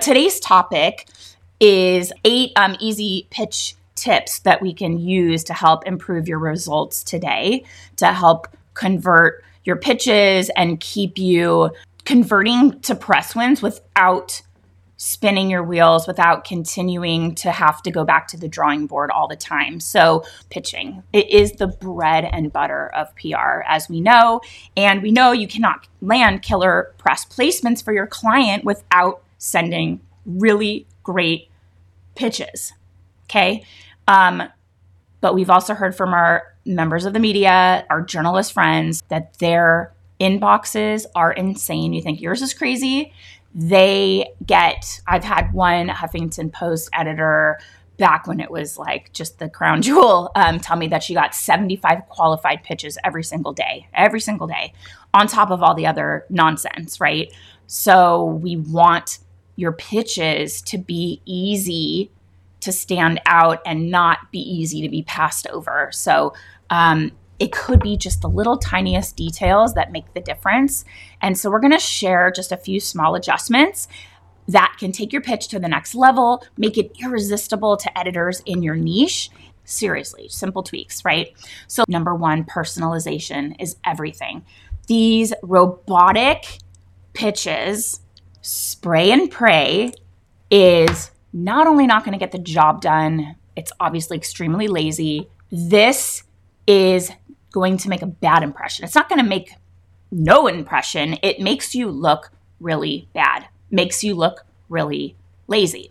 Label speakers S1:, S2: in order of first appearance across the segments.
S1: Today's topic is eight um, easy pitch tips that we can use to help improve your results today, to help convert your pitches and keep you converting to press wins without spinning your wheels without continuing to have to go back to the drawing board all the time. So, pitching it is the bread and butter of PR, as we know. And we know you cannot land killer press placements for your client without sending really great pitches. Okay. Um, but we've also heard from our members of the media, our journalist friends, that their inboxes are insane. You think yours is crazy they get i've had one huffington post editor back when it was like just the crown jewel um, tell me that she got 75 qualified pitches every single day every single day on top of all the other nonsense right so we want your pitches to be easy to stand out and not be easy to be passed over so um, it could be just the little tiniest details that make the difference. And so we're going to share just a few small adjustments that can take your pitch to the next level, make it irresistible to editors in your niche. Seriously, simple tweaks, right? So, number one, personalization is everything. These robotic pitches, spray and pray, is not only not going to get the job done, it's obviously extremely lazy. This is going to make a bad impression. It's not going to make no impression. It makes you look really bad, makes you look really lazy.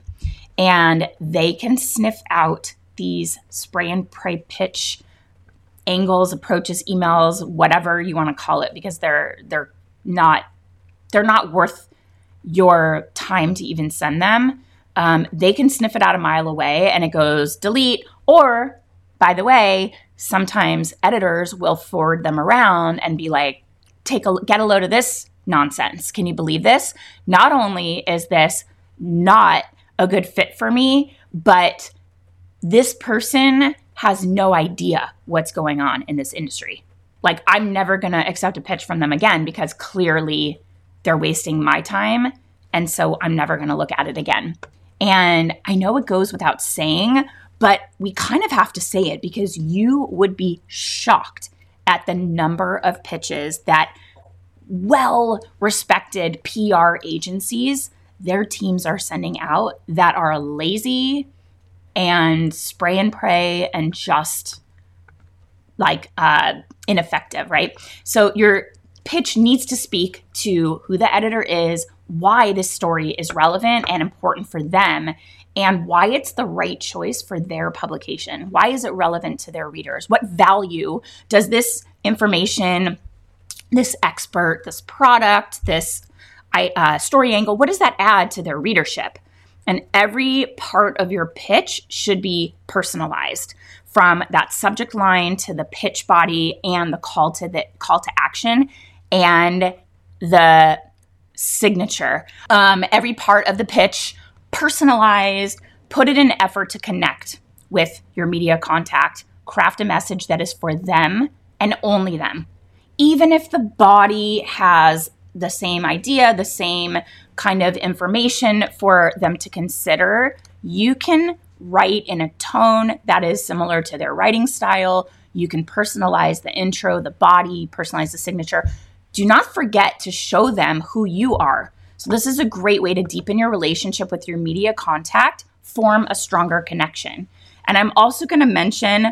S1: And they can sniff out these spray and pray pitch angles, approaches, emails, whatever you want to call it, because they're they're not they're not worth your time to even send them. Um, they can sniff it out a mile away and it goes delete or by the way, sometimes editors will forward them around and be like, take a get a load of this nonsense. Can you believe this? Not only is this not a good fit for me, but this person has no idea what's going on in this industry. Like, I'm never going to accept a pitch from them again because clearly they're wasting my time. And so I'm never going to look at it again. And I know it goes without saying, but we kind of have to say it because you would be shocked at the number of pitches that well respected PR agencies their teams are sending out that are lazy and spray and pray and just like uh, ineffective, right? So your pitch needs to speak to who the editor is, why this story is relevant and important for them, and why it's the right choice for their publication. Why is it relevant to their readers? What value does this information, this expert, this product, this uh, story angle, what does that add to their readership? And every part of your pitch should be personalized from that subject line to the pitch body and the call to the call to action and the signature. Um, every part of the pitch personalized, put it in effort to connect with your media contact, craft a message that is for them and only them. Even if the body has the same idea, the same kind of information for them to consider, you can write in a tone that is similar to their writing style. You can personalize the intro, the body, personalize the signature. Do not forget to show them who you are. So, this is a great way to deepen your relationship with your media contact, form a stronger connection. And I'm also going to mention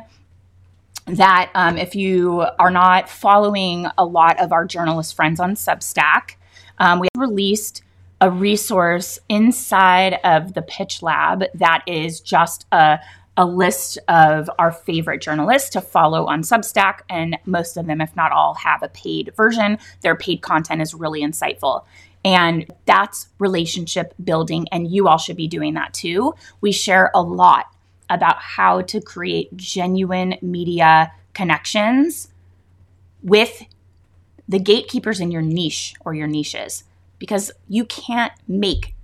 S1: that um, if you are not following a lot of our journalist friends on Substack, um, we released a resource inside of the Pitch Lab that is just a, a list of our favorite journalists to follow on Substack. And most of them, if not all, have a paid version. Their paid content is really insightful. And that's relationship building. And you all should be doing that too. We share a lot about how to create genuine media connections with the gatekeepers in your niche or your niches because you can't make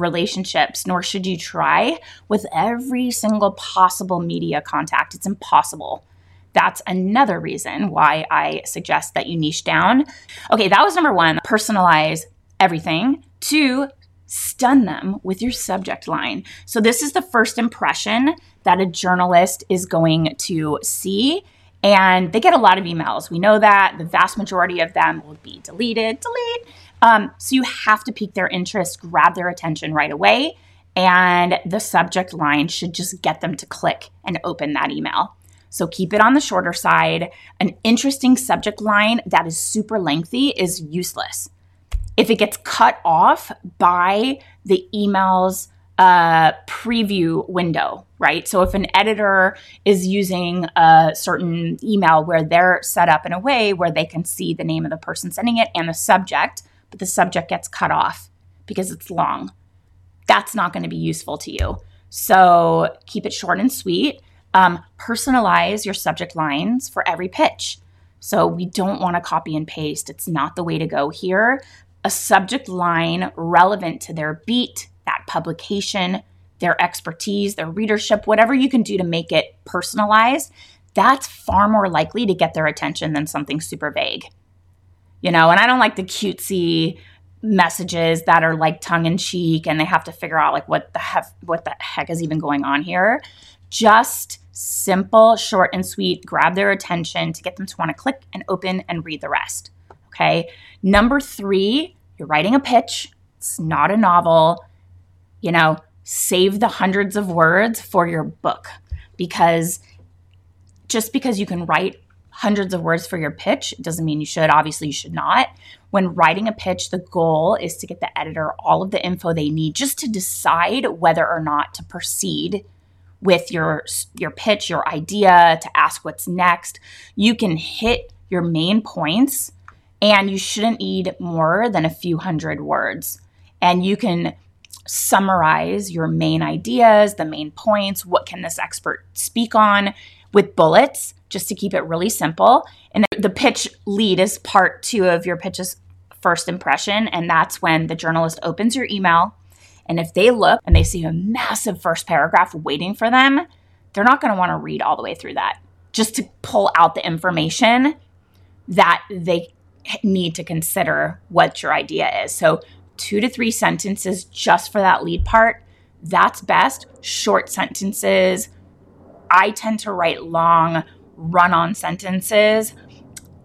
S1: relationships, nor should you try with every single possible media contact. It's impossible. That's another reason why I suggest that you niche down. Okay, that was number one personalize everything. Two, stun them with your subject line. So, this is the first impression that a journalist is going to see. And they get a lot of emails. We know that the vast majority of them will be deleted, delete. Um, so, you have to pique their interest, grab their attention right away. And the subject line should just get them to click and open that email. So keep it on the shorter side. An interesting subject line that is super lengthy is useless if it gets cut off by the email's uh, preview window, right? So if an editor is using a certain email where they're set up in a way where they can see the name of the person sending it and the subject, but the subject gets cut off because it's long, that's not going to be useful to you. So keep it short and sweet. Um, personalize your subject lines for every pitch. So we don't want to copy and paste. It's not the way to go here a subject line relevant to their beat, that publication, their expertise, their readership, whatever you can do to make it personalized, that's far more likely to get their attention than something super vague. You know, and I don't like the cutesy messages that are like tongue in cheek and they have to figure out like what the what the heck is even going on here. Just simple, short and sweet, grab their attention to get them to want to click and open and read the rest. Okay? Number 3, you're writing a pitch, it's not a novel. You know, save the hundreds of words for your book because just because you can write hundreds of words for your pitch It doesn't mean you should. Obviously, you should not. When writing a pitch, the goal is to get the editor all of the info they need just to decide whether or not to proceed with your your pitch, your idea, to ask what's next. You can hit your main points and you shouldn't need more than a few hundred words. And you can summarize your main ideas, the main points, what can this expert speak on with bullets, just to keep it really simple. And the pitch lead is part two of your pitch's first impression. And that's when the journalist opens your email. And if they look and they see a massive first paragraph waiting for them, they're not going to want to read all the way through that just to pull out the information that they need to consider what your idea is. So, two to three sentences just for that lead part. That's best. Short sentences. I tend to write long, run on sentences.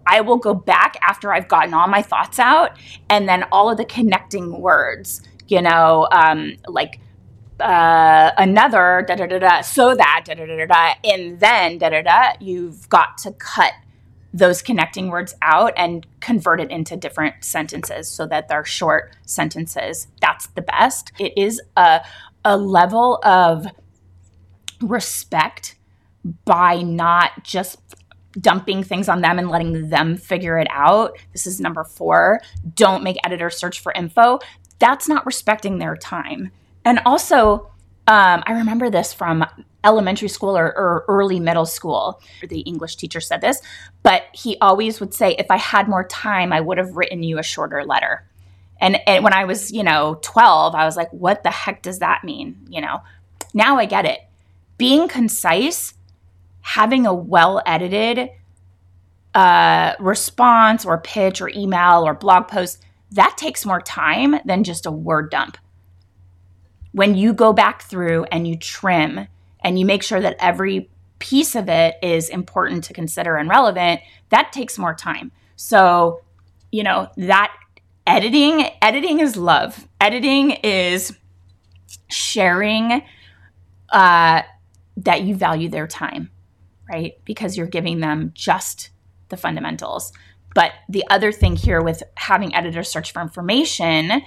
S1: I will go back after I've gotten all my thoughts out and then all of the connecting words, you know, um, like uh, another da da da da, so that da da da da, and then da da da, you've got to cut those connecting words out and convert it into different sentences so that they're short sentences. That's the best. It is a, a level of respect by not just dumping things on them and letting them figure it out. This is number four. Don't make editors search for info. That's not respecting their time. And also, um, I remember this from elementary school or, or, early middle school. The English teacher said this, but he always would say, if I had more time, I would have written you a shorter letter. And, and when I was, you know, 12, I was like, what the heck does that mean? You know, now I get it. Being concise, having a well edited uh, response or pitch or email or blog post, that takes more time than just a word dump. When you go back through and you trim and you make sure that every piece of it is important to consider and relevant, that takes more time. So, you know, that editing, editing is love. Editing is sharing uh, that you value their time, right? Because you're giving them just the fundamentals. But the other thing here with having editors search for information,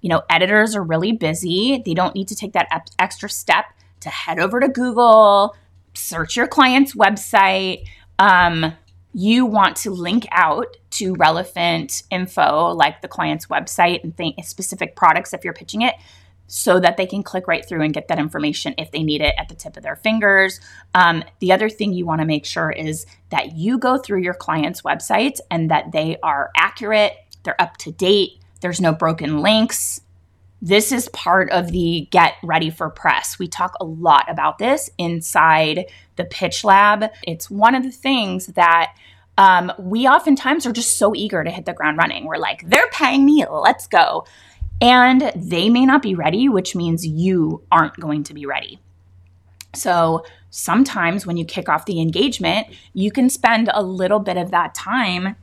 S1: you know, editors are really busy. They don't need to take that extra step to head over to Google, search your client's website. Um, you want to link out to relevant info like the client's website and specific products if you're pitching it so that they can click right through and get that information if they need it at the tip of their fingers. Um, the other thing you want to make sure is that you go through your client's website and that they are accurate, they're up to date, there's no broken links. This is part of the get ready for press. We talk a lot about this inside the pitch lab. It's one of the things that um, we oftentimes are just so eager to hit the ground running. We're like, they're paying me, let's go. And they may not be ready, which means you aren't going to be ready. So sometimes when you kick off the engagement, you can spend a little bit of that time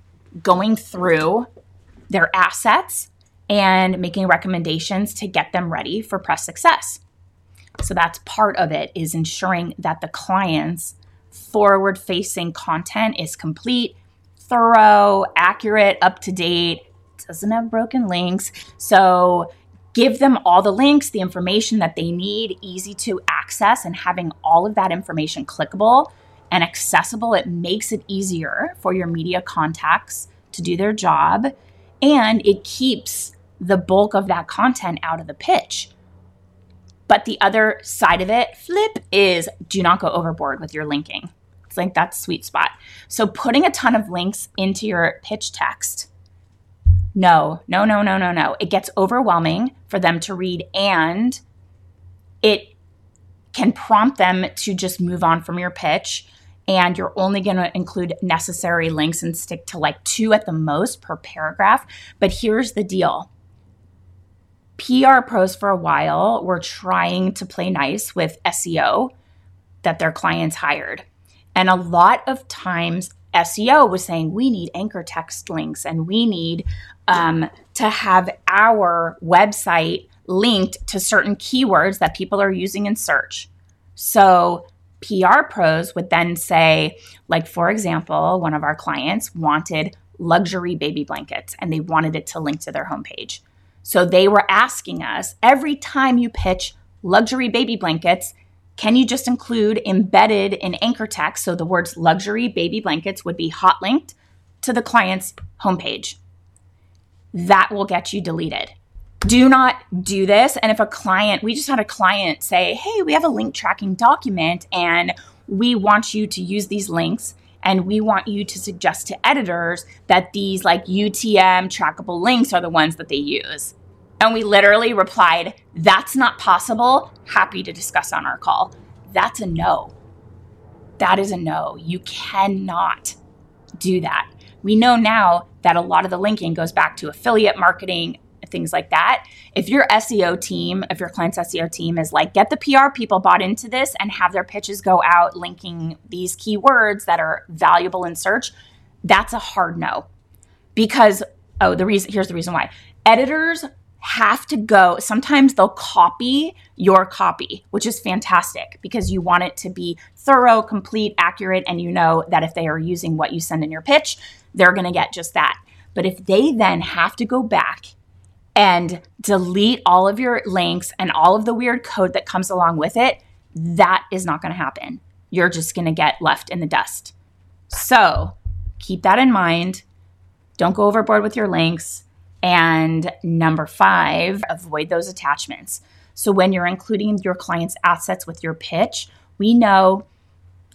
S1: going through their assets and making recommendations to get them ready for press success. So that's part of it is ensuring that the client's forward facing content is complete, thorough, accurate, up to date, doesn't have broken links. So give them all the links, the information that they need, easy to access, and having all of that information clickable and accessible, it makes it easier for your media contacts to do their job. And it keeps the bulk of that content out of the pitch. But the other side of it, flip, is do not go overboard with your linking. It's like that sweet spot. So putting a ton of links into your pitch text, no, no, no, no, no, no. It gets overwhelming for them to read and it can prompt them to just move on from your pitch and you're only going to include necessary links and stick to like two at the most per paragraph. But here's the deal PR pros for a while were trying to play nice with SEO that their clients hired. And a lot of times, SEO was saying we need anchor text links and we need um, to have our website linked to certain keywords that people are using in search. So, PR pros would then say, like, for example, one of our clients wanted luxury baby blankets and they wanted it to link to their homepage. So they were asking us every time you pitch luxury baby blankets, can you just include embedded in anchor text? So the words luxury baby blankets would be hot linked to the client's homepage. That will get you deleted. Do not do this. And if a client, we just had a client say, hey, we have a link tracking document and we want you to use these links and we want you to suggest to editors that these like UTM trackable links are the ones that they use. And we literally replied, That's not possible. Happy to discuss on our call. That's a no. That is a no. You cannot do that. We know now that a lot of the linking goes back to affiliate marketing, things like that. If your SEO team, if your client's SEO team is like, get the PR people bought into this and have their pitches go out linking these keywords that are valuable in search, that's a hard no. Because, oh, the reason, here's the reason why. Editors have to go. Sometimes they'll copy your copy, which is fantastic because you want it to be thorough, complete, accurate, and you know that if they are using what you send in your pitch, they're going to get just that. But if they then have to go back and delete all of your links and all of the weird code that comes along with it, that is not going to happen. You're just going to get left in the dust. So keep that in mind. Don't go overboard with your links. And number five, avoid those attachments. So when you're including your client's assets with your pitch, we know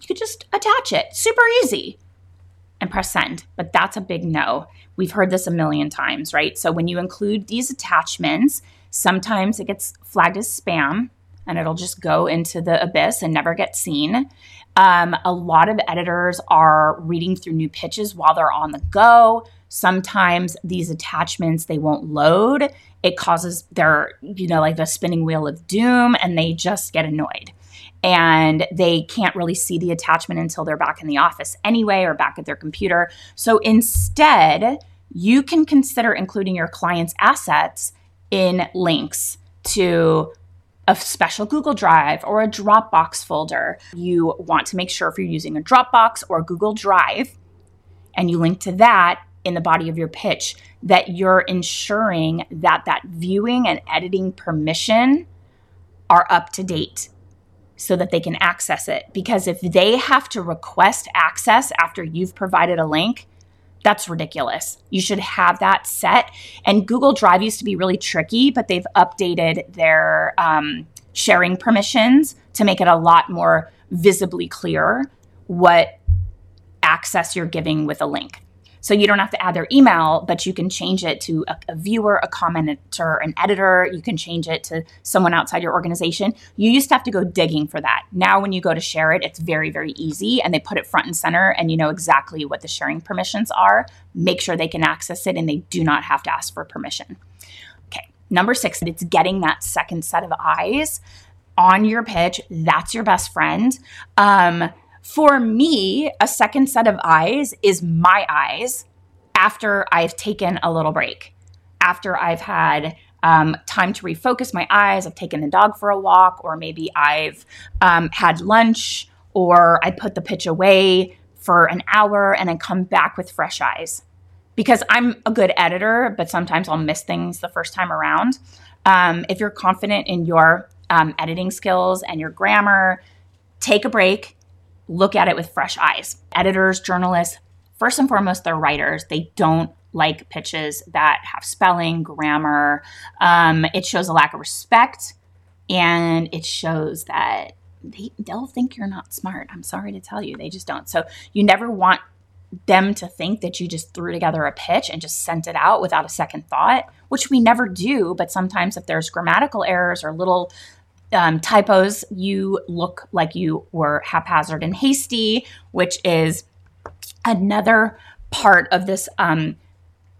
S1: you could just attach it super easy and press send. But that's a big no. We've heard this a million times, right? So when you include these attachments, sometimes it gets flagged as spam and it'll just go into the abyss and never get seen. Um, a lot of editors are reading through new pitches while they're on the go. Sometimes these attachments they won't load. It causes their, you know, like the spinning wheel of doom, and they just get annoyed. And they can't really see the attachment until they're back in the office anyway or back at their computer. So instead, you can consider including your client's assets in links to a special Google Drive or a Dropbox folder. You want to make sure if you're using a Dropbox or Google Drive and you link to that in the body of your pitch that you're ensuring that that viewing and editing permission are up to date. so that they can access it. Because if they have to request access after you've provided a link, that's ridiculous. You should have that set. And Google Drive used to be really tricky, but they've updated their um, sharing permissions to make it a lot more visibly clear what access you're giving with a link. So you don't have to add their email, but you can change it to a, a, viewer, a commenter, an editor. You can change it to someone outside your organization. You used to have to go digging for that. Now, when you go to share it, it's very, very easy and they put it front and center and you know exactly what the sharing permissions are. Make sure they can access it and they do not have to ask for permission. Okay. Number six, it's getting that second set of eyes on your pitch. That's your best friend. Um, for me, a second set of eyes is my eyes after I've taken a little break, after I've had um, time to refocus my eyes, I've taken the dog for a walk, or maybe I've um, had lunch, or I put the pitch away for an hour and then come back with fresh eyes. Because I'm a good editor, but sometimes I'll miss things the first time around. Um, if you're confident in your um, editing skills and your grammar, take a break, look at it with fresh eyes. Editors, journalists, first and foremost, they're writers. They don't like pitches that have spelling, grammar. Um, it shows a lack of respect and it shows that they, they'll think you're not smart. I'm sorry to tell you, they just don't. So you never want them to think that you just threw together a pitch and just sent it out without a second thought, which we never do. But sometimes, if there's grammatical errors or little um, typos, you look like you were haphazard and hasty, which is another part of this um,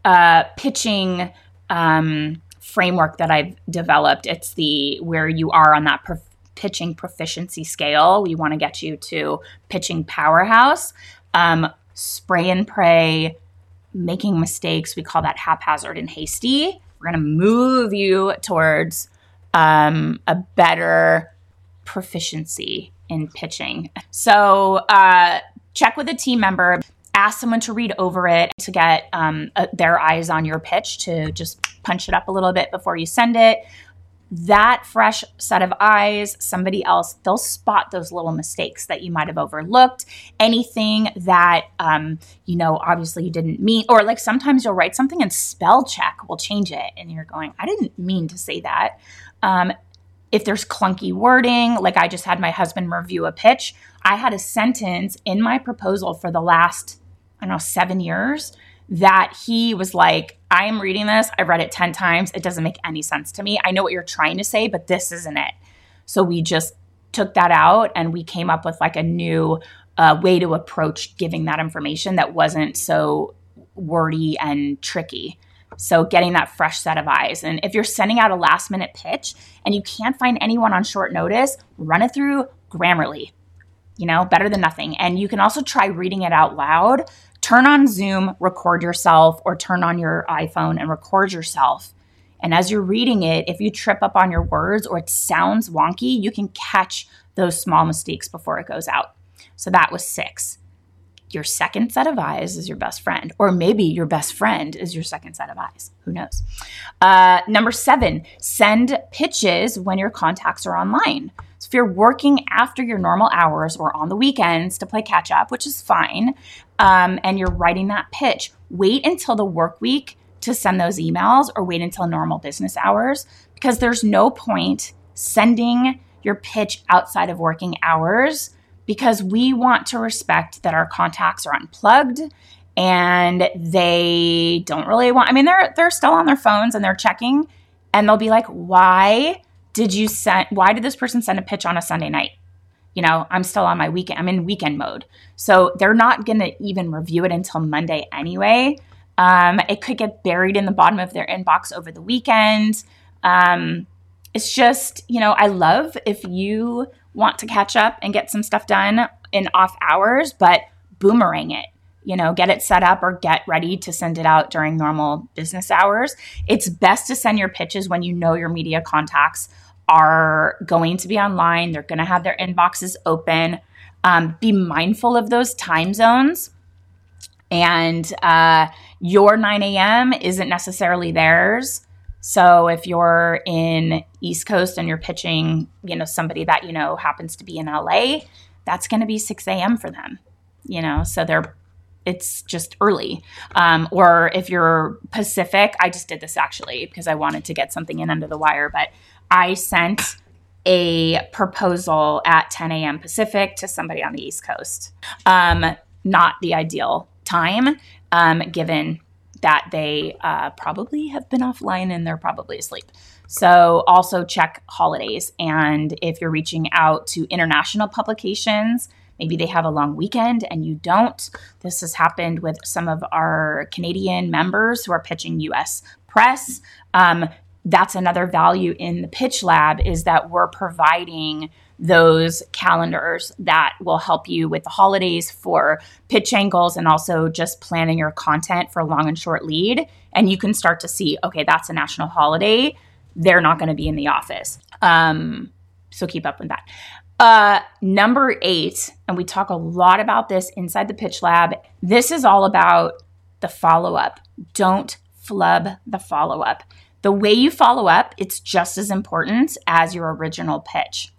S1: uh, pitching um, framework that I've developed. It's the where you are on that prof- pitching proficiency scale. We want to get you to pitching powerhouse. Um, spray and pray, making mistakes. We call that haphazard and hasty. We're going to move you towards um, a better proficiency in pitching. So uh, check with a team member, ask someone to read over it to get um, their eyes on your pitch to just punch it up a little bit before you send it. That fresh set of eyes, somebody else, they'll spot those little mistakes that you might have overlooked. Anything that, um, you know, obviously you didn't mean, or like sometimes you'll write something and spell check will change it. And you're going, I didn't mean to say that. Um, if there's clunky wording, like I just had my husband review a pitch, I had a sentence in my proposal for the last, I don't know, seven years that he was like, I am reading this. I've read it 10 times. It doesn't make any sense to me. I know what you're trying to say, but this isn't it. So we just took that out and we came up with like a new uh, way to approach giving that information that wasn't so wordy and tricky. So getting that fresh set of eyes. And if you're sending out a last minute pitch and you can't find anyone on short notice, run it through Grammarly. You know, better than nothing. And you can also try reading it out loud. Turn on Zoom, record yourself, or turn on your iPhone and record yourself. And as you're reading it, if you trip up on your words or it sounds wonky, you can catch those small mistakes before it goes out. So that was six your second set of eyes is your best friend, or maybe your best friend is your second set of eyes. Who knows? Uh, number seven, send pitches when your contacts are online. So if you're working after your normal hours or on the weekends to play catch up, which is fine, um, and you're writing that pitch, wait until the work week to send those emails or wait until normal business hours because there's no point sending your pitch outside of working hours because we want to respect that our contacts are unplugged and they don't really want I mean they're they're still on their phones and they're checking and they'll be like why did you send why did this person send a pitch on a Sunday night? You know, I'm still on my weekend I'm in weekend mode. So they're not going to even review it until Monday anyway. Um, it could get buried in the bottom of their inbox over the weekend. Um, it's just, you know, I love if you want to catch up and get some stuff done in off hours, but boomerang it. You know, get it set up or get ready to send it out during normal business hours. It's best to send your pitches when you know your media contacts are going to be online. They're going to have their inboxes open. Um, be mindful of those time zones. And uh, your 9 a.m. isn't necessarily theirs. So if you're in East Coast and you're pitching, you know, somebody that you know happens to be in LA, that's going to be 6 a.m. for them. You know, so they're it's just early. Um, or if you're Pacific, I just did this actually because I wanted to get something in under the wire, but I sent a proposal at 10 a.m. Pacific to somebody on the East Coast. Um, not the ideal time, um, given that they uh, probably have been offline and they're probably asleep. So, also check holidays. And if you're reaching out to international publications, maybe they have a long weekend and you don't. This has happened with some of our Canadian members who are pitching US press. Um, that's another value in the pitch lab is that we're providing those calendars that will help you with the holidays for pitch angles and also just planning your content for long and short lead and you can start to see okay that's a national holiday they're not going to be in the office um, so keep up with that uh, number eight, and we talk a lot about this inside the pitch lab. This is all about the follow up. Don't flub the follow up. The way you follow up, it's just as important as your original pitch.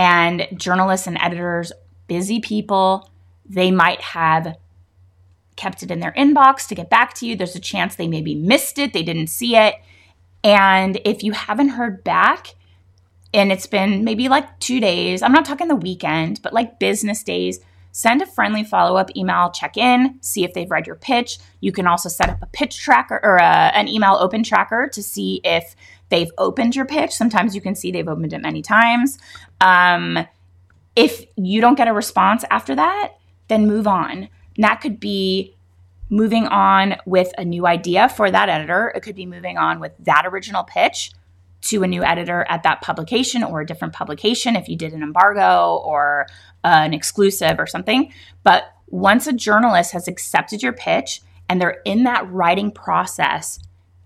S1: And journalists and editors, busy people, they might have kept it in their inbox to get back to you. There's a chance they maybe missed it, they didn't see it. And if you haven't heard back, and it's been maybe like two days, I'm not talking the weekend, but like business days, send a friendly follow up email, check in, see if they've read your pitch. You can also set up a pitch tracker or a, an email open tracker to see if they've opened your pitch. Sometimes you can see they've opened it many times. Um, if you don't get a response after that, then move on. And that could be moving on with a new idea for that editor. It could be moving on with that original pitch to a new editor at that publication or a different publication if you did an embargo or uh, an exclusive or something. But once a journalist has accepted your pitch and they're in that writing process,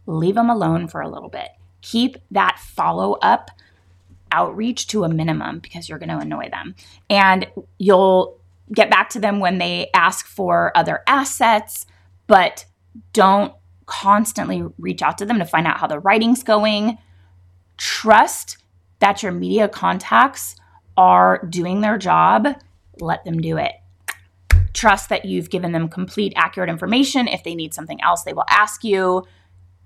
S1: leave them alone for a little bit. Keep that follow up outreach to a minimum because you're going to annoy them. And you'll get back to them when they ask for other assets, but don't constantly reach out to them to find out how the writing's going trust that your media contacts are doing their job, let them do it. Trust that you've given them complete, accurate information. If they need something else, they will ask you.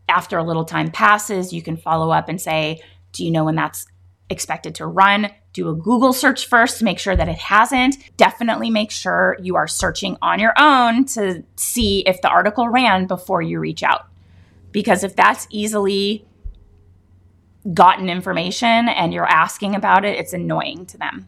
S1: After a little time passes, you can follow up and say, Do you know when that's expected to run? Do a Google search first to make sure that it hasn't. Definitely make sure you are searching on your own to see if the article ran before you reach out. Because if that's easily gotten information and you're asking about it, it's annoying to them.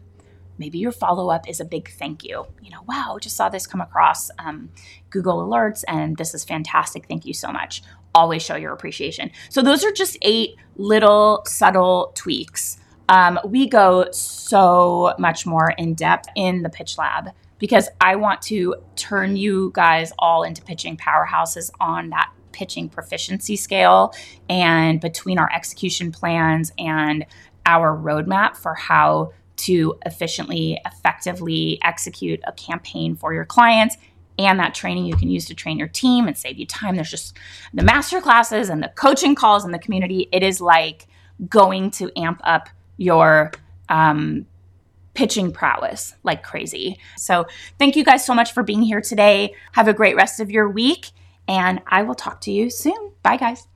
S1: Maybe your follow up is a big thank you. You know, wow, just saw this come across um, Google Alerts and this is fantastic. Thank you so much. Always show your appreciation. So, those are just eight little subtle tweaks. Um, we go so much more in depth in the pitch lab because I want to turn you guys all into pitching powerhouses on that pitching proficiency scale and between our execution plans and our roadmap for how to efficiently, effectively execute a campaign for your clients and that training you can use to train your team and save you time. There's just the master classes and the coaching calls in the community. It is like going to amp up your um, pitching prowess like crazy. So, thank you guys so much for being here today. Have a great rest of your week and I will talk to you soon. Bye, guys.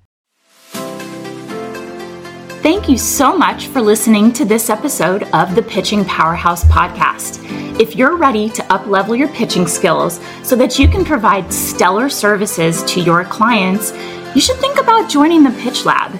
S1: Thank you so much for listening to this episode of the Pitching Powerhouse podcast. If you're ready to uplevel your pitching skills so that you can provide stellar services to your clients, you should think about joining the Pitch Lab.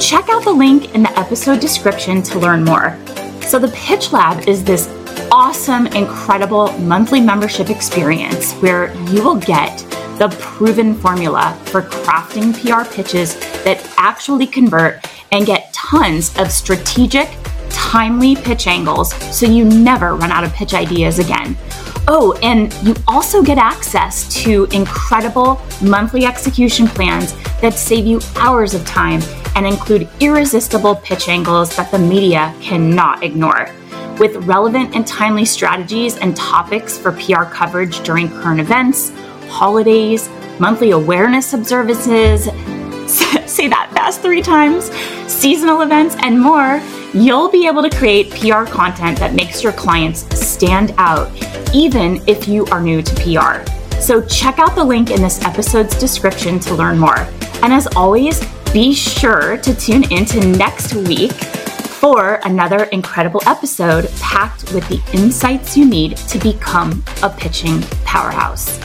S1: Check out the link in the episode description to learn more. So, the Pitch Lab is this awesome, incredible monthly membership experience where you will get the proven formula for crafting PR pitches that actually convert and get tons of strategic, timely pitch angles so you never run out of pitch ideas again. Oh, and you also get access to incredible monthly execution plans that save you hours of time and include irresistible pitch angles that the media cannot ignore. With relevant and timely strategies and topics for PR coverage during current events, holidays, monthly awareness observances, say that fast three times, seasonal events, and more, you'll be able to create PR content that makes your clients stand out, even if you are new to PR. So check out the link in this episode's description to learn more. And as always, be sure to tune in to next week for another incredible episode packed with the insights you need to become a pitching powerhouse.